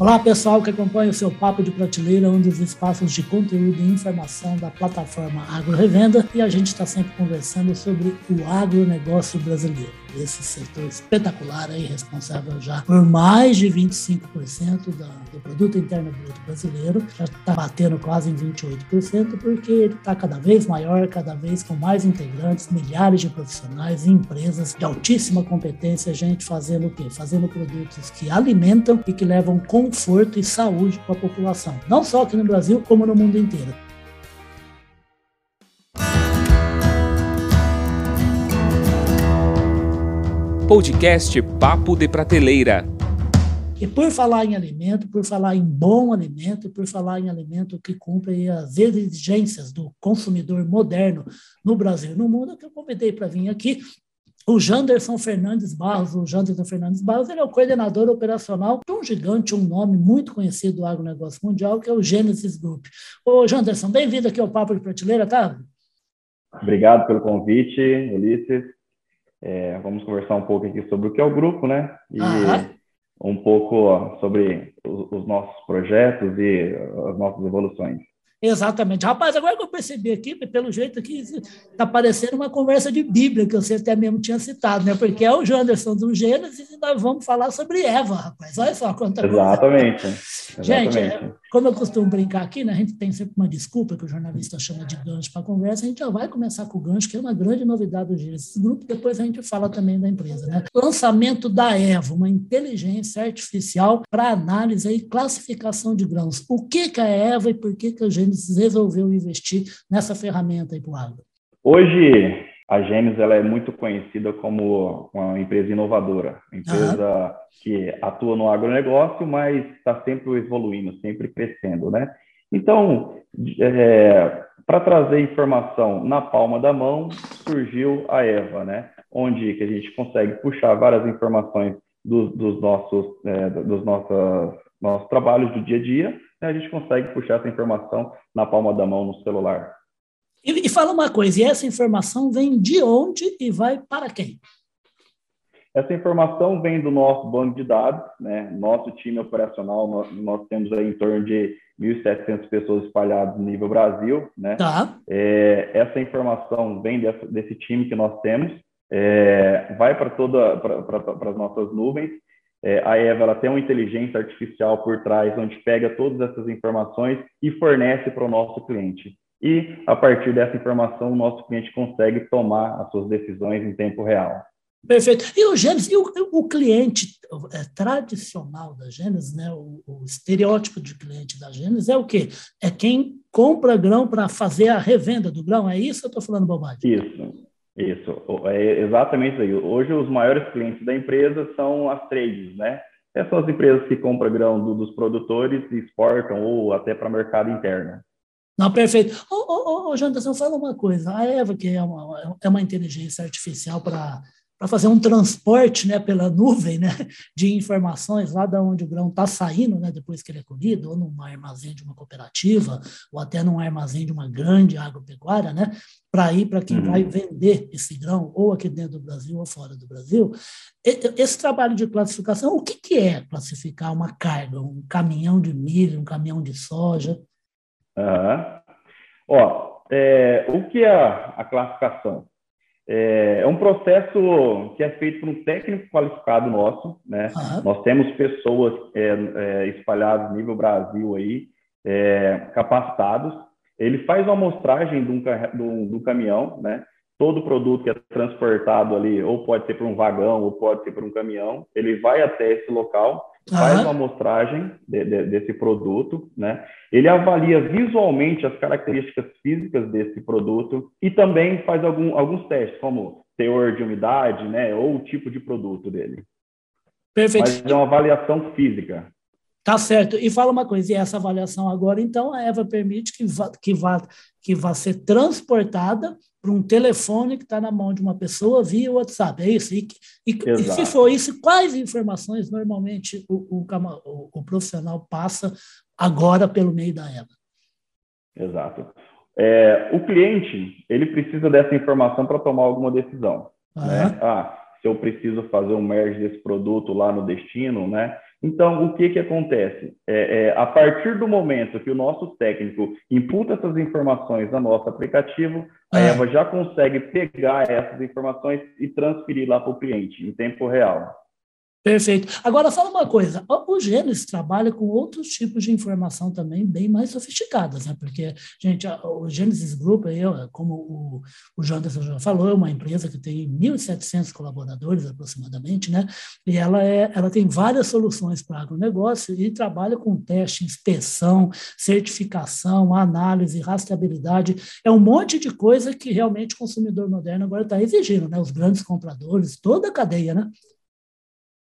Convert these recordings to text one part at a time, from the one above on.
Olá, pessoal que acompanha o seu Papo de Prateleira, um dos espaços de conteúdo e informação da plataforma Agro Revenda, e a gente está sempre conversando sobre o agronegócio brasileiro esse setor espetacular aí, responsável já por mais de 25% da, do produto interno bruto brasileiro, já está batendo quase em 28%, porque ele está cada vez maior, cada vez com mais integrantes, milhares de profissionais e empresas de altíssima competência, gente fazendo o quê? Fazendo produtos que alimentam e que levam conforto e saúde para a população, não só aqui no Brasil, como no mundo inteiro. Podcast Papo de Prateleira. E por falar em alimento, por falar em bom alimento, por falar em alimento que cumpre as exigências do consumidor moderno no Brasil e no mundo, que eu convidei para vir aqui o Janderson Fernandes Barros, o Janderson Fernandes Barros, ele é o coordenador operacional de um gigante, um nome muito conhecido do agronegócio mundial, que é o Genesis Group. Ô, Janderson, bem-vindo aqui ao Papo de Prateleira, tá? Obrigado pelo convite, Ulisses. É, vamos conversar um pouco aqui sobre o que é o grupo, né? E um pouco sobre os, os nossos projetos e as nossas evoluções. Exatamente. Rapaz, agora que eu percebi aqui, pelo jeito aqui, está parecendo uma conversa de Bíblia, que você até mesmo tinha citado, né? Porque é o Janderson do Gênesis e nós vamos falar sobre Eva, rapaz. Olha só quanta Exatamente. coisa. Gente, é, como eu costumo brincar aqui, né? A gente tem sempre uma desculpa que o jornalista chama de gancho para a conversa, a gente já vai começar com o gancho, que é uma grande novidade do Gênesis Grupo, depois a gente fala também da empresa, né? Lançamento da Eva, uma inteligência artificial para análise e classificação de grãos. O que, que é a Eva e por que, que a Gênesis resolveu investir nessa ferramenta aí para o? Hoje, a Gênesis ela é muito conhecida como uma empresa inovadora, uma empresa uhum. que atua no agronegócio, mas está sempre evoluindo, sempre crescendo, né? Então, é, para trazer informação na palma da mão, surgiu a Eva, né? Onde que a gente consegue puxar várias informações dos, dos nossos, é, dos nossos, nossos trabalhos do dia a dia a gente consegue puxar essa informação na palma da mão no celular. E, e fala uma coisa, e essa informação vem de onde e vai para quem? Essa informação vem do nosso banco de dados, né? Nosso time operacional, nós, nós temos aí em torno de 1.700 pessoas espalhadas no nível Brasil, né? Tá. É, essa informação vem desse, desse, time que nós temos, é, vai para toda para as nossas nuvens é, a Eva ela tem uma inteligência artificial por trás, onde pega todas essas informações e fornece para o nosso cliente. E, a partir dessa informação, o nosso cliente consegue tomar as suas decisões em tempo real. Perfeito. E o Gênesis, e o, o cliente é, tradicional da Gênesis, né, o, o, estereótipo de cliente da Gênesis é o quê? É quem compra grão para fazer a revenda do grão, é isso ou eu estou falando bobagem? Isso. Isso, é exatamente isso aí. Hoje, os maiores clientes da empresa são as trades, né? Essas são as empresas que compram grão do, dos produtores e exportam ou até para mercado interno. Não, perfeito. Ô, ô, ô, Janderson, fala uma coisa. A Eva, que é uma, é uma inteligência artificial para para fazer um transporte né, pela nuvem né, de informações lá da onde o grão está saindo, né, depois que ele é colhido, ou num armazém de uma cooperativa, ou até num armazém de uma grande agropecuária, né, para ir para quem uhum. vai vender esse grão, ou aqui dentro do Brasil ou fora do Brasil. Esse trabalho de classificação, o que, que é classificar uma carga, um caminhão de milho, um caminhão de soja? Uhum. Ó, é, o que é a classificação? É, é, um processo que é feito por um técnico qualificado nosso, né? Uhum. Nós temos pessoas é, é, espalhadas nível Brasil aí, é, capacitados. Ele faz uma amostragem do, do, do caminhão, né? Todo produto que é transportado ali, ou pode ser por um vagão, ou pode ser por um caminhão, ele vai até esse local faz uma amostragem de, de, desse produto, né? Ele avalia visualmente as características físicas desse produto e também faz algum, alguns testes, como teor de umidade, né? Ou o tipo de produto dele. Perfeito. Mas é uma avaliação física. Tá certo. E fala uma coisa, e essa avaliação agora, então, a Eva permite que vá, que vá, que vá ser transportada para um telefone que está na mão de uma pessoa via WhatsApp, é isso? E, e, e se for isso, quais informações normalmente o, o, o, profissional passa agora pelo meio da Eva? Exato. É, o cliente, ele precisa dessa informação para tomar alguma decisão. Né? Ah, se eu preciso fazer um merge desse produto lá no destino, né? Então, o que, que acontece? É, é, a partir do momento que o nosso técnico imputa essas informações no nosso aplicativo, a é. Eva já consegue pegar essas informações e transferir lá para o cliente em tempo real. Perfeito. Agora, fala uma coisa: o Gênesis trabalha com outros tipos de informação também bem mais sofisticadas, né? Porque, gente, o Gênesis Group, eu, como o, o Janderson já falou, é uma empresa que tem 1.700 colaboradores aproximadamente, né? E ela, é, ela tem várias soluções para agronegócio e trabalha com teste, inspeção, certificação, análise, rastreabilidade. É um monte de coisa que realmente o consumidor moderno agora está exigindo, né? Os grandes compradores, toda a cadeia, né?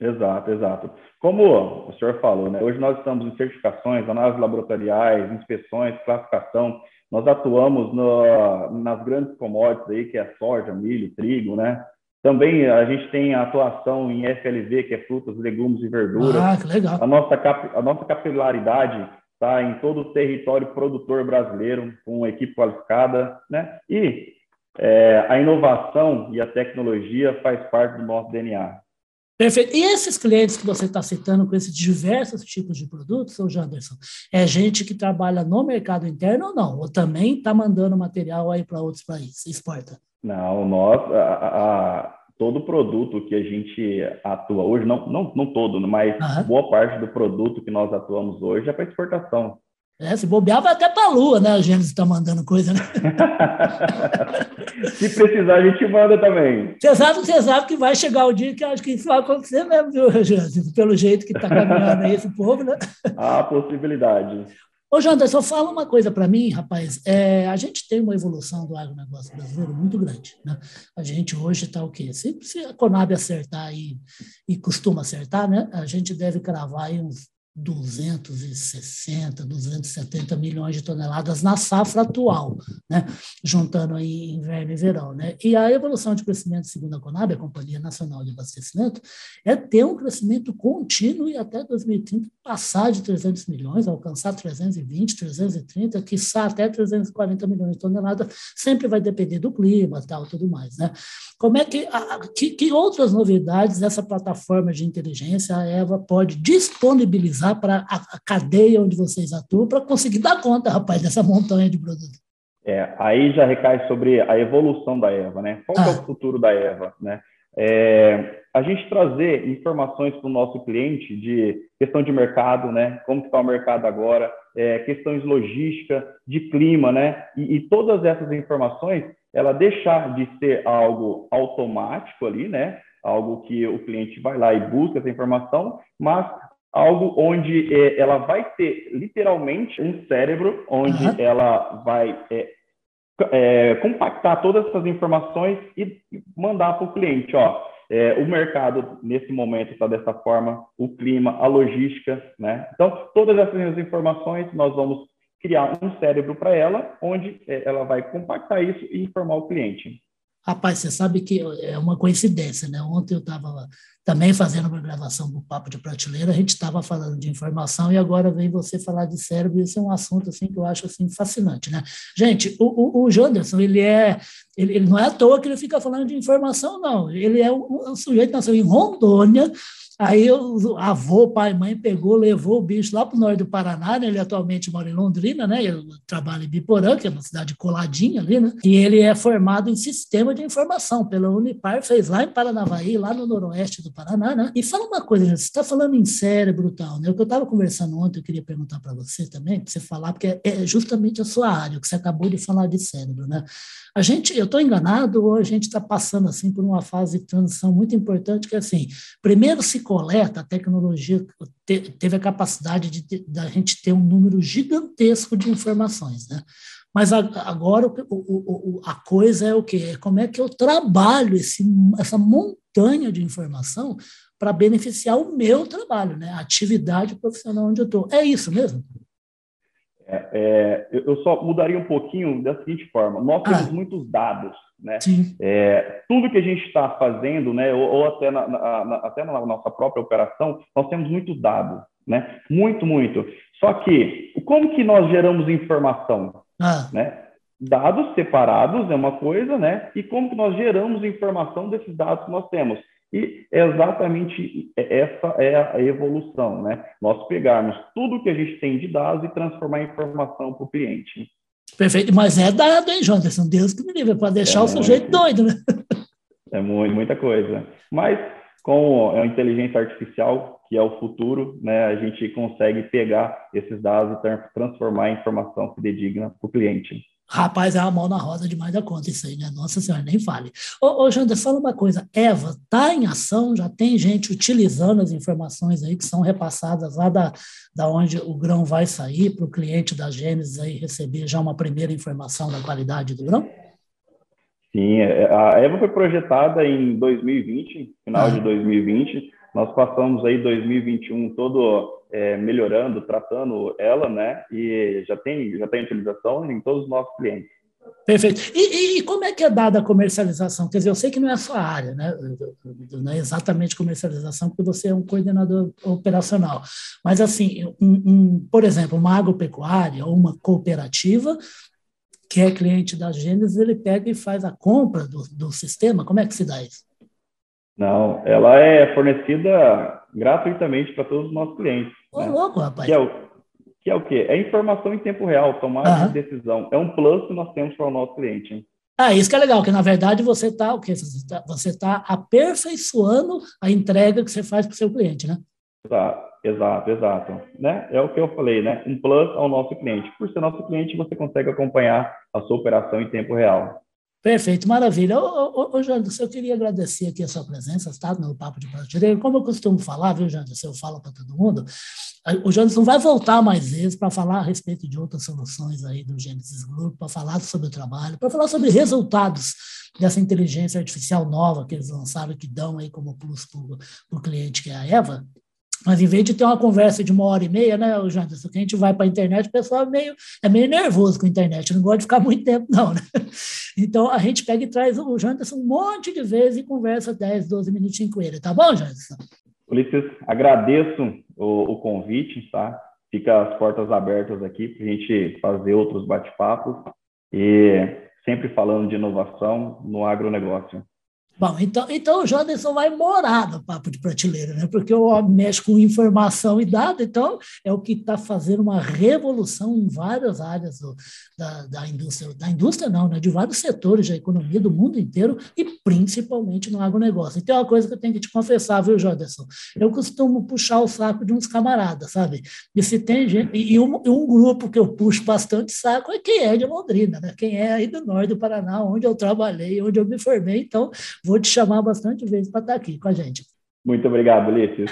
Exato, exato. Como o senhor falou, né, hoje nós estamos em certificações, análises laboratoriais, inspeções, classificação. Nós atuamos no, nas grandes commodities aí, que é soja, milho, trigo, né? Também a gente tem a atuação em FLV, que é frutas, legumes e verduras. Ah, que legal. A nossa, cap, a nossa capilaridade está em todo o território produtor brasileiro, com uma equipe qualificada, né? E é, a inovação e a tecnologia faz parte do nosso DNA. Perfeito. E esses clientes que você está citando com esses diversos tipos de produtos, seu Janderson, é gente que trabalha no mercado interno ou não? Ou também está mandando material aí para outros países, exporta? Não, nós, a, a, todo produto que a gente atua hoje, não, não, não todo, mas uhum. boa parte do produto que nós atuamos hoje é para exportação. É, se bobear, vai até para a Lua, né? A Gênesis está mandando coisa, né? se precisar, a gente manda também. Você sabe, você sabe que vai chegar o dia que acho que isso vai acontecer mesmo, viu, Gênesis? Pelo jeito que está caminhando aí esse povo, né? Há possibilidade. Ô, Janderson, fala uma coisa para mim, rapaz. É, a gente tem uma evolução do agronegócio brasileiro muito grande. Né? A gente hoje está o quê? Se, se a Conab acertar e, e costuma acertar, né? a gente deve cravar aí uns 260, 270 milhões de toneladas na safra atual, né? juntando aí inverno e verão. Né? E a evolução de crescimento, segundo a Conab, a Companhia Nacional de Abastecimento, é ter um crescimento contínuo e até 2030 passar de 300 milhões, alcançar 320, 330, quiçá até 340 milhões de toneladas, sempre vai depender do clima tal, tudo mais. Né? Como é que, a, que, que outras novidades essa plataforma de inteligência, a EVA, pode disponibilizar para a, a, cadeia onde vocês atuam para conseguir dar conta, rapaz, dessa montanha de produtos. É, aí já recai sobre a evolução da Eva, né? Qual ah. é o ah. futuro da Eva, né? É, a gente trazer informações para o nosso cliente de questão de mercado, né? Como está o mercado agora, é, questões logística, de clima, né? E, e, todas essas informações, ela deixar de ser algo automático ali, né? Algo que o cliente vai lá e busca essa informação, mas algo onde é, ela vai ter literalmente um cérebro, onde uhum. ela vai é, é, compactar todas essas informações e mandar para o cliente, ó, é, o mercado nesse momento está dessa forma, o clima, a logística, né? Então, todas essas informações nós vamos criar um cérebro para ela, onde é, ela vai compactar isso e informar o cliente. Rapaz, você sabe que é uma coincidência, né? Ontem eu estava também fazendo uma gravação do Papo de Prateleira, a gente estava falando de informação e agora vem você falar de cérebro, isso é um assunto assim que eu acho assim fascinante, né? Gente, o, o, o Janderson, ele é, ele, ele, não é à toa que ele fica falando de informação, não. Ele é um, um sujeito nasceu em Rondônia, Aí o avô, pai, mãe pegou, levou o bicho lá para o norte do Paraná, né? ele atualmente mora em Londrina, né? Ele trabalha em Biporã, que é uma cidade coladinha ali, né? E ele é formado em sistema de informação pela Unipar, fez lá em Paranavaí, lá no noroeste do Paraná, né? E fala uma coisa, você está falando em cérebro tal, né? O que eu estava conversando ontem, eu queria perguntar para você também, para você falar, porque é justamente a sua área, que você acabou de falar de cérebro, né? A gente, eu estou enganado ou a gente está passando assim por uma fase de transição muito importante que é assim, primeiro se coleta a tecnologia te, teve a capacidade de da gente ter um número gigantesco de informações, né? Mas agora o, o, a coisa é o quê? É como é que eu trabalho esse, essa montanha de informação para beneficiar o meu trabalho, né? A atividade profissional onde eu estou. É isso mesmo? É, é, eu só mudaria um pouquinho da seguinte forma: nós temos ah. muitos dados, né? É, tudo que a gente está fazendo, né, ou, ou até, na, na, até na nossa própria operação, nós temos muitos dados, né? Muito, muito. Só que como que nós geramos informação, ah. né? Dados separados é uma coisa, né? E como que nós geramos informação desses dados que nós temos? E exatamente essa é a evolução, né? Nós pegarmos tudo que a gente tem de dados e transformar em informação para o cliente. Perfeito, mas é dado, hein, Jonathan? Deus que me livre, para deixar é o sujeito doido, né? É muito, muita coisa. Mas com a inteligência artificial, que é o futuro, né, a gente consegue pegar esses dados e transformar em informação fidedigna para o cliente. Rapaz, é uma mão na roda demais da conta isso aí, né? Nossa senhora, nem fale. Ô, ô Jander, fala uma coisa. Eva está em ação, já tem gente utilizando as informações aí que são repassadas lá da, da onde o grão vai sair para o cliente da Gênesis aí receber já uma primeira informação da qualidade do grão? Sim, é, a Eva foi projetada em 2020, final ah. de 2020. Nós passamos aí 2021 todo é, melhorando, tratando ela, né? E já tem já tem utilização em todos os nossos clientes. Perfeito. E, e, como é que é dada a comercialização? Quer dizer, eu sei que não é a sua área, né? Não é exatamente comercialização, porque você é um coordenador operacional. Mas, assim, um, um, por exemplo, uma agropecuária ou uma cooperativa que é cliente da Gênesis, ele pega e faz a compra do, do sistema. Como é que se dá isso? Não, ela é fornecida gratuitamente para todos os nossos clientes. Ô, né? louco, rapaz. Que é, o, que é o quê? É informação em tempo real, tomada de decisão. É um plus que nós temos para o nosso cliente. Hein? Ah, isso que é legal, que na verdade você está o quê? Você está tá aperfeiçoando a entrega que você faz para o seu cliente, né? Exato, exato, exato. Né? É o que eu falei, né? Um plus ao nosso cliente. Por ser nosso cliente, você consegue acompanhar a sua operação em tempo real. Perfeito, maravilha. Ô, ô, Janderson, eu queria agradecer aqui a sua presença, está no Papo de Prateleira. Como eu costumo falar, viu, Janderson, eu falo para todo mundo, o Janderson vai voltar mais vezes para falar a respeito de outras soluções aí do Genesis Group, para falar sobre o trabalho, para falar sobre resultados dessa inteligência artificial nova que eles lançaram, que dão aí como plus para o cliente, que é a Eva. Mas em vez de ter uma conversa de uma hora e meia, né, o Janderson, que a gente vai para a internet, o pessoal é meio, é meio nervoso com a internet, não gosta de ficar muito tempo, não, né? Então a gente pega e traz o Janderson um monte de vezes e conversa 10, 12 minutinhos com ele, tá bom, Janderson? Ulisses, agradeço o, o convite, tá? Fica as portas abertas aqui para a gente fazer outros bate-papos e sempre falando de inovação no agronegócio. Bom, então, então o Janderson vai morar no papo de prateleira, né? porque o homem mexe com informação e dado, então é o que está fazendo uma revolução em várias áreas do, da, da indústria, da indústria não, né? de vários setores da economia do mundo inteiro e principalmente no agronegócio. Então é uma coisa que eu tenho que te confessar, viu, Janderson? Eu costumo puxar o saco de uns camaradas, sabe? E se tem gente, e um, um grupo que eu puxo bastante saco é quem é de Londrina, né? quem é aí do norte do Paraná, onde eu trabalhei, onde eu me formei, então vou te chamar bastante vezes para estar aqui com a gente. Muito obrigado, Ulisses.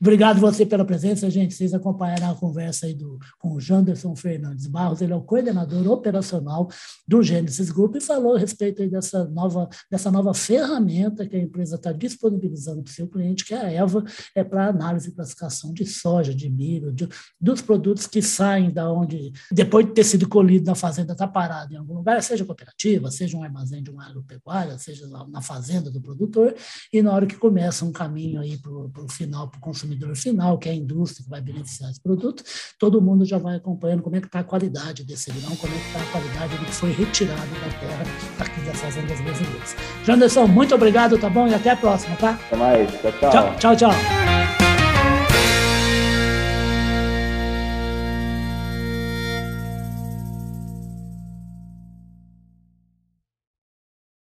Obrigado você pela presença, gente. Vocês acompanharam a conversa aí do, com o Janderson Fernandes Barros, ele é o coordenador operacional do Gênesis Group e falou a respeito aí dessa nova, dessa nova ferramenta que a empresa está disponibilizando para o seu cliente, que é a EVA, é para análise e classificação de soja, de milho, de, dos produtos que saem da onde, depois de ter sido colhido na fazenda, está parado em algum lugar, seja cooperativa, seja um armazém de uma agropecuária, seja na fazenda do produtor, e na hora que começa um caminho aí para o final, para o consumidor final, que é a indústria que vai beneficiar esse produto, todo mundo já vai acompanhando como é que está a qualidade desse grão, como é que está a qualidade do que foi retirado da terra aqui das fazendas brasileiras. Janderson, muito obrigado, tá bom? E até a próxima, tá? Até mais. Tchau. Tchau, tchau. tchau.